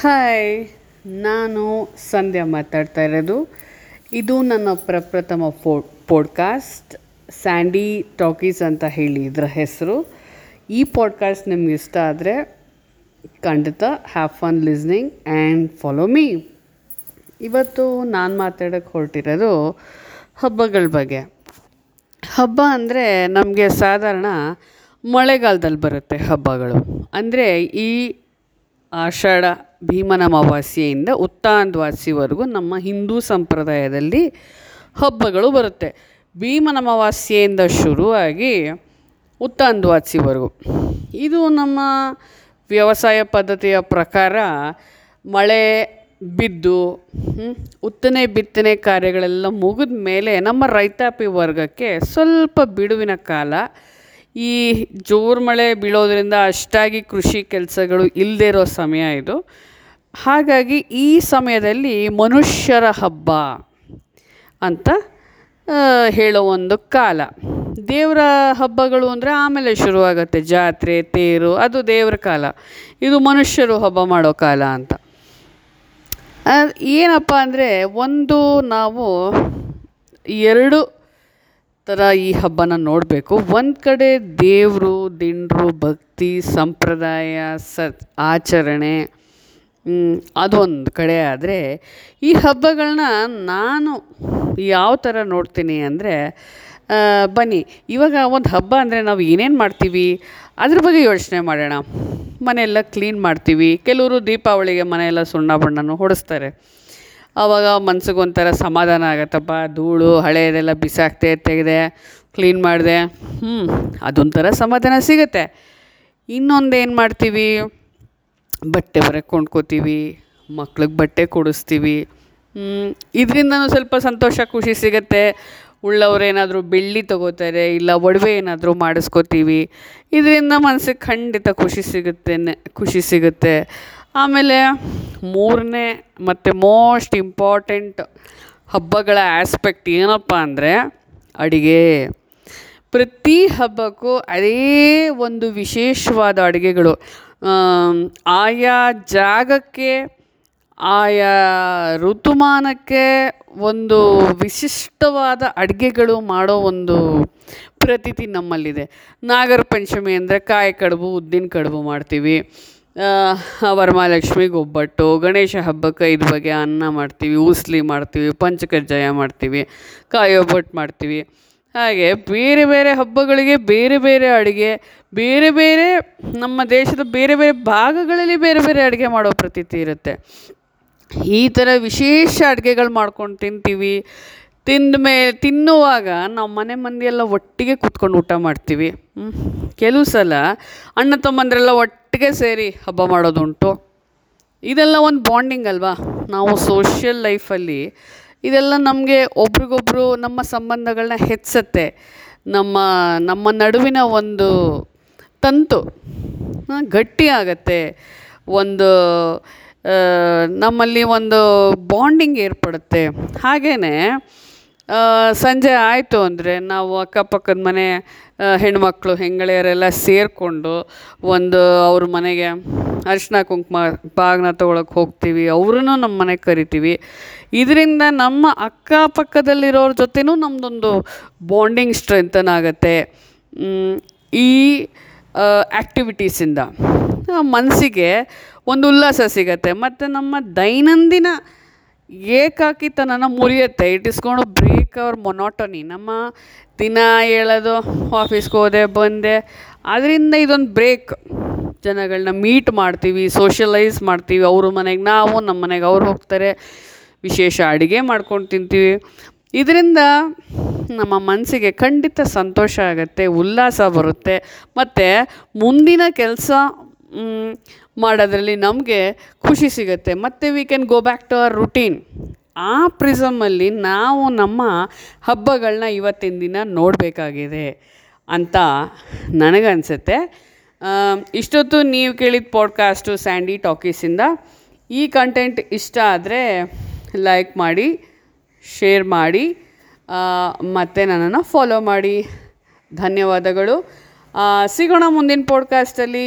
Hi ನಾನು ಸಂಧ್ಯಾ ಮಾತಾಡ್ತಾ ಇರೋದು. ಇದು ನನ್ನ ಪ್ರಪ್ರಥಮ ಪೋ ಪೋಡ್ಕಾಸ್ಟ್ ಸ್ಯಾಂಡಿ ಟಾಕೀಸ್ ಅಂತ ಹೇಳಿ ಇದರ ಹೆಸರು. ಈ ಪಾಡ್ಕಾಸ್ಟ್ ನಿಮ್ಗೆ ಇಷ್ಟ ಆದರೆ ಖಂಡಿತ have fun listening and follow me ಇವತ್ತು ನಾನು ಮಾತಾಡೋಕ್ಕೆ ಹೊರಟಿರೋದು ಹಬ್ಬಗಳ ಬಗ್ಗೆ. ಹಬ್ಬ ಅಂದರೆ ನಮಗೆ ಸಾಧಾರಣ ಮಳೆಗಾಲದಲ್ಲಿ ಬರುತ್ತೆ ಹಬ್ಬಗಳು. ಅಂದರೆ ಈ ಆಷಾಢ ಭೀಮನ ಅಮಾವಾಸ್ಯೆಯಿಂದ ಉತ್ತಾಂದ್ವಾಸ್ಯವರೆಗೂ ನಮ್ಮ ಹಿಂದೂ ಸಂಪ್ರದಾಯದಲ್ಲಿ ಹಬ್ಬಗಳು ಬರುತ್ತೆ. ಭೀಮನ ಅಮಾವಾಸ್ಯೆಯಿಂದ ಶುರುವಾಗಿ ಉತ್ತಾಂದ್ವಾಸ್ಯವರೆಗೂ ಇದು ನಮ್ಮ ವ್ಯವಸಾಯ ಪದ್ಧತಿಯ ಪ್ರಕಾರ ಮಳೆ ಬಿದ್ದು ಉತ್ತನೆ ಬಿತ್ತನೆ ಕಾರ್ಯಗಳೆಲ್ಲ ಮುಗಿದ ಮೇಲೆ ನಮ್ಮ ರೈತಾಪಿ ವರ್ಗಕ್ಕೆ ಸ್ವಲ್ಪ ಬಿಡುವಿನ ಕಾಲ ಈ ಜೋರು ಮಳೆ ಬೀಳೋದ್ರಿಂದ ಅಷ್ಟಾಗಿ ಕೃಷಿ ಕೆಲಸಗಳು ಇಲ್ಲದೇ ಇರೋ ಸಮಯ ಇದು. ಹಾಗಾಗಿ ಈ ಸಮಯದಲ್ಲಿ ಮನುಷ್ಯರ ಹಬ್ಬ ಅಂತ ಹೇಳೋ ಒಂದು ಕಾಲ. ದೇವರ ಹಬ್ಬಗಳು ಅಂದರೆ ಆಮೇಲೆ ಶುರುವಾಗುತ್ತೆ. ಜಾತ್ರೆ, ತೇರು, ಅದು ದೇವರ ಕಾಲ. ಇದು ಮನುಷ್ಯರು ಹಬ್ಬ ಮಾಡೋ ಕಾಲ ಅಂತ. ಏನಪ್ಪ ಅಂದರೆ ಒಂದು ನಾವು ಎರಡು ಥರ ಈ ಹಬ್ಬನ ನೋಡಬೇಕು. ಒಂದು ಕಡೆ ದೇವರು, ದಿಂಡರು, ಭಕ್ತಿ, ಸಂಪ್ರದಾಯ, ಸತ್, ಆಚರಣೆ ಅದೊಂದು ಕಡೆ ಆದರೆ ಈ ಹಬ್ಬಗಳನ್ನ ನಾನು ಯಾವ ಥರ ನೋಡ್ತೀನಿ ಅಂದರೆ ಬನ್ನಿ, ಇವಾಗ ಒಂದು ಹಬ್ಬ ಅಂದರೆ ನಾವು ಏನೇನು ಮಾಡ್ತೀವಿ? ಅದ್ರ ಬಗ್ಗೆ ಯೋಚನೆ ಮಾಡೋಣ. ಮನೆಯೆಲ್ಲ ಕ್ಲೀನ್ ಮಾಡ್ತೀವಿ. ಕೆಲವರು ದೀಪಾವಳಿಗೆ ಮನೆಯೆಲ್ಲ ಸುಣ್ಣ ಬಣ್ಣನೂ ಹೊಡೆಸ್ತಾರೆ. ಆವಾಗ ಮನ್ಸಿಗೆ ಒಂಥರ ಸಮಾಧಾನ ಆಗತ್ತಪ್ಪ. ಧೂಳು ಹಳೆಯದೆಲ್ಲ ಬಿಸಾಕ್ತೆ, ತೆಗೆದೆ ಕ್ಲೀನ್ ಮಾಡಿದೆ. ಹ್ಞೂ ಅದೊಂಥರ ಸಮಾಧಾನ ಸಿಗುತ್ತೆ. ಇನ್ನೊಂದು ಏನು ಮಾಡ್ತೀವಿ? ಬಟ್ಟೆ ಹೊರಗೆ ಕೊಂಡ್ಕೋತೀವಿ, ಮಕ್ಳಿಗೆ ಬಟ್ಟೆ ಕೊಡಿಸ್ತೀವಿ. ಇದರಿಂದನೂ ಸ್ವಲ್ಪ ಸಂತೋಷ, ಖುಷಿ ಸಿಗುತ್ತೆ. ಉಳ್ಳವ್ರು ಏನಾದರೂ ಬೆಳ್ಳಿ ತಗೋತಾರೆ, ಇಲ್ಲ ಒಡವೆ ಏನಾದರೂ ಮಾಡಿಸ್ಕೋತೀವಿ. ಇದರಿಂದ ಮನಸ್ಸಿಗೆ ಖಂಡಿತ ಖುಷಿ ಸಿಗುತ್ತೆ ಖುಷಿ ಸಿಗುತ್ತೆ. ಆಮೇಲೆ ಮೂರನೇ ಮತ್ತು ಮೋಸ್ಟ್ ಇಂಪಾರ್ಟೆಂಟ್ ಹಬ್ಬಗಳ ಆಸ್ಪೆಕ್ಟ್ ಏನಪ್ಪ ಅಂದರೆ ಅಡುಗೆ. ಪ್ರತಿ ಹಬ್ಬಕ್ಕೂ ಅದೇ ಒಂದು ವಿಶೇಷವಾದ ಅಡುಗೆಗಳು. ಆಯಾ ಜಾಗಕ್ಕೆ, ಆಯಾ ಋತುಮಾನಕ್ಕೆ ಒಂದು ವಿಶಿಷ್ಟವಾದ ಅಡುಗೆಗಳು ಮಾಡೋ ಒಂದು ಪ್ರತೀತಿ ನಮ್ಮಲ್ಲಿದೆ. ನಾಗರ ಪಂಚಮಿ ಅಂದರೆ ಕಾಯಿ ಕಡುಬು, ಉದ್ದಿನ ಕಡುಬು ಮಾಡ್ತೀವಿ. ವರಮಹಾಲಕ್ಷ್ಮಿಗೆ ಒಬ್ಬಟ್ಟು ಗಣೇಶ ಹಬ್ಬಕ್ಕೆ ಐದು ಬಗೆ ಅನ್ನ ಮಾಡ್ತೀವಿ, ಉಸ್ಲಿ ಮಾಡ್ತೀವಿ ಪಂಚಕಜ್ಜಾಯ ಮಾಡ್ತೀವಿ, ಕಾಯಿ ಒಬ್ಬಟ್ಟು ಮಾಡ್ತೀವಿ. ಹಾಗೆ ಬೇರೆ ಬೇರೆ ಹಬ್ಬಗಳಿಗೆ ಬೇರೆ ಬೇರೆ ಅಡುಗೆ, ಬೇರೆ ಬೇರೆ ನಮ್ಮ ದೇಶದ ಬೇರೆ ಬೇರೆ ಭಾಗಗಳಲ್ಲಿ ಬೇರೆ ಬೇರೆ ಅಡುಗೆ ಮಾಡೋ ಪ್ರತೀತಿ ಇರುತ್ತೆ. ಈ ಥರ ವಿಶೇಷ ಅಡುಗೆಗಳು ಮಾಡ್ಕೊಂಡು ತಿಂತೀವಿ. ತಿಂದ ಮೇಲೆ ತಿನ್ನುವಾಗ ನಾವು ಮನೆ ಮಂದಿಯೆಲ್ಲ ಒಟ್ಟಿಗೆ ಕೂತ್ಕೊಂಡು ಊಟ ಮಾಡ್ತೀವಿ. ಕೆಲವು ಸಲ ಅಣ್ಣ ತಮ್ಮಂದಿರೆಲ್ಲ ಒಟ್ಟಿಗೆ ಸೇರಿ ಹಬ್ಬ ಮಾಡೋದುಂಟು. ಇದೆಲ್ಲ ಒಂದು ಬಾಂಡಿಂಗ್ ಅಲ್ವಾ? ನಾವು ಸೋಷಿಯಲ್ ಲೈಫಲ್ಲಿ ಇದೆಲ್ಲ ನಮಗೆ ಒಬ್ರಿಗೊಬ್ರು ನಮ್ಮ ಸಂಬಂಧಗಳನ್ನ ಹೆಚ್ಚುತ್ತೆ. ನಮ್ಮ ನಮ್ಮ ನಡುವಿನ ಒಂದು ತಂತು ಗಟ್ಟಿ ಆಗತ್ತೆ. ಒಂದು ನಮ್ಮಲ್ಲಿ ಒಂದು ಬಾಂಡಿಂಗ್ ಏರ್ಪಡುತ್ತೆ. ಹಾಗೆಯೇ ಸಂಜೆ ಆಯಿತು ಅಂದರೆ ನಾವು ಅಕ್ಕಪಕ್ಕದ ಮನೆ ಹೆಣ್ಮಕ್ಳು, ಹೆಂಗಳೆಯರೆಲ್ಲ ಸೇರಿಕೊಂಡು ಒಂದು ಅವ್ರ ಮನೆಗೆ ಅರಿಶಿನ ಕುಂಕುಮ ಬಾಗಿನ ತೊಗೊಳಕ್ಕೆ ಹೋಗ್ತೀವಿ ಅವ್ರನ್ನೂ ನಮ್ಮ ಮನೆಗೆ ಕರಿತೀವಿ. ಇದರಿಂದ ನಮ್ಮ ಅಕ್ಕಪಕ್ಕದಲ್ಲಿರೋರ ಜೊತೆನೂ ನಮ್ಮದೊಂದು ಬಾಂಡಿಂಗ್ ಸ್ಟ್ರೆಂಥನ್ ಆಗುತ್ತೆ. ಈ ಆ್ಯಕ್ಟಿವಿಟೀಸಿಂದ ಮನಸ್ಸಿಗೆ ಒಂದು ಉಲ್ಲಾಸ ಸಿಗತ್ತೆ. ಮತ್ತು ನಮ್ಮ ದೈನಂದಿನ ಏಕಾಕಿತನನ ಮುರಿಯುತ್ತೆ ಇಟ್ ಇಸ್ಕೊಂಡು ಬ್ರೇಕ್ ಅವರ್ ಮೊನೋಟೊನಿ ನಮ್ಮ ದಿನ ಹೇಳೋದು ಆಫೀಸ್ಗೆ ಹೋದೆ, ಬಂದೆ. ಅದರಿಂದ ಇದೊಂದು ಬ್ರೇಕ್. ಜನಗಳನ್ನ ಮೀಟ್ ಮಾಡ್ತೀವಿ ಸೋಷಲೈಸ್ ಮಾಡ್ತೀವಿ. ಅವ್ರ ಮನೆಗೆ ನಾವು ನಮ್ಮ ಮನೆಗೆ ಅವ್ರು ಹೋಗ್ತಾರೆ. ವಿಶೇಷ ಅಡುಗೆ ಮಾಡ್ಕೊಂಡು ತಿಂತೀವಿ. ಇದರಿಂದ ನಮ್ಮ ಮನಸ್ಸಿಗೆ ಖಂಡಿತ ಸಂತೋಷ ಆಗುತ್ತೆ, ಉಲ್ಲಾಸ ಬರುತ್ತೆ. ಮತ್ತು ಮುಂದಿನ ಕೆಲಸ ಮಾಡೋದ್ರಲ್ಲಿ ನಮಗೆ ಖುಷಿ ಸಿಗುತ್ತೆ. ಮತ್ತು we can go back to our routine ಆ ಪ್ರಿಸಮಲ್ಲಿ ನಾವು ನಮ್ಮ ಹಬ್ಬಗಳನ್ನ ಇವತ್ತಿನ ದಿನ ನೋಡಬೇಕಾಗಿದೆ ಅಂತ ನನಗನ್ಸುತ್ತೆ. ಇಷ್ಟೊತ್ತು ನೀವು ಕೇಳಿದ ಪಾಡ್ಕಾಸ್ಟು ಸ್ಯಾಂಡಿ ಟಾಕೀಸಿಂದ ಈ ಕಂಟೆಂಟ್ ಇಷ್ಟ ಆದರೆ ಲೈಕ್ ಮಾಡಿ ಶೇರ್ ಮಾಡಿ ಮತ್ತು ನನ್ನನ್ನು ಫಾಲೋ ಮಾಡಿ. ಧನ್ಯವಾದಗಳು. ಸಿಗೋಣ ಮುಂದಿನ ಪಾಡ್ಕಾಸ್ಟಲ್ಲಿ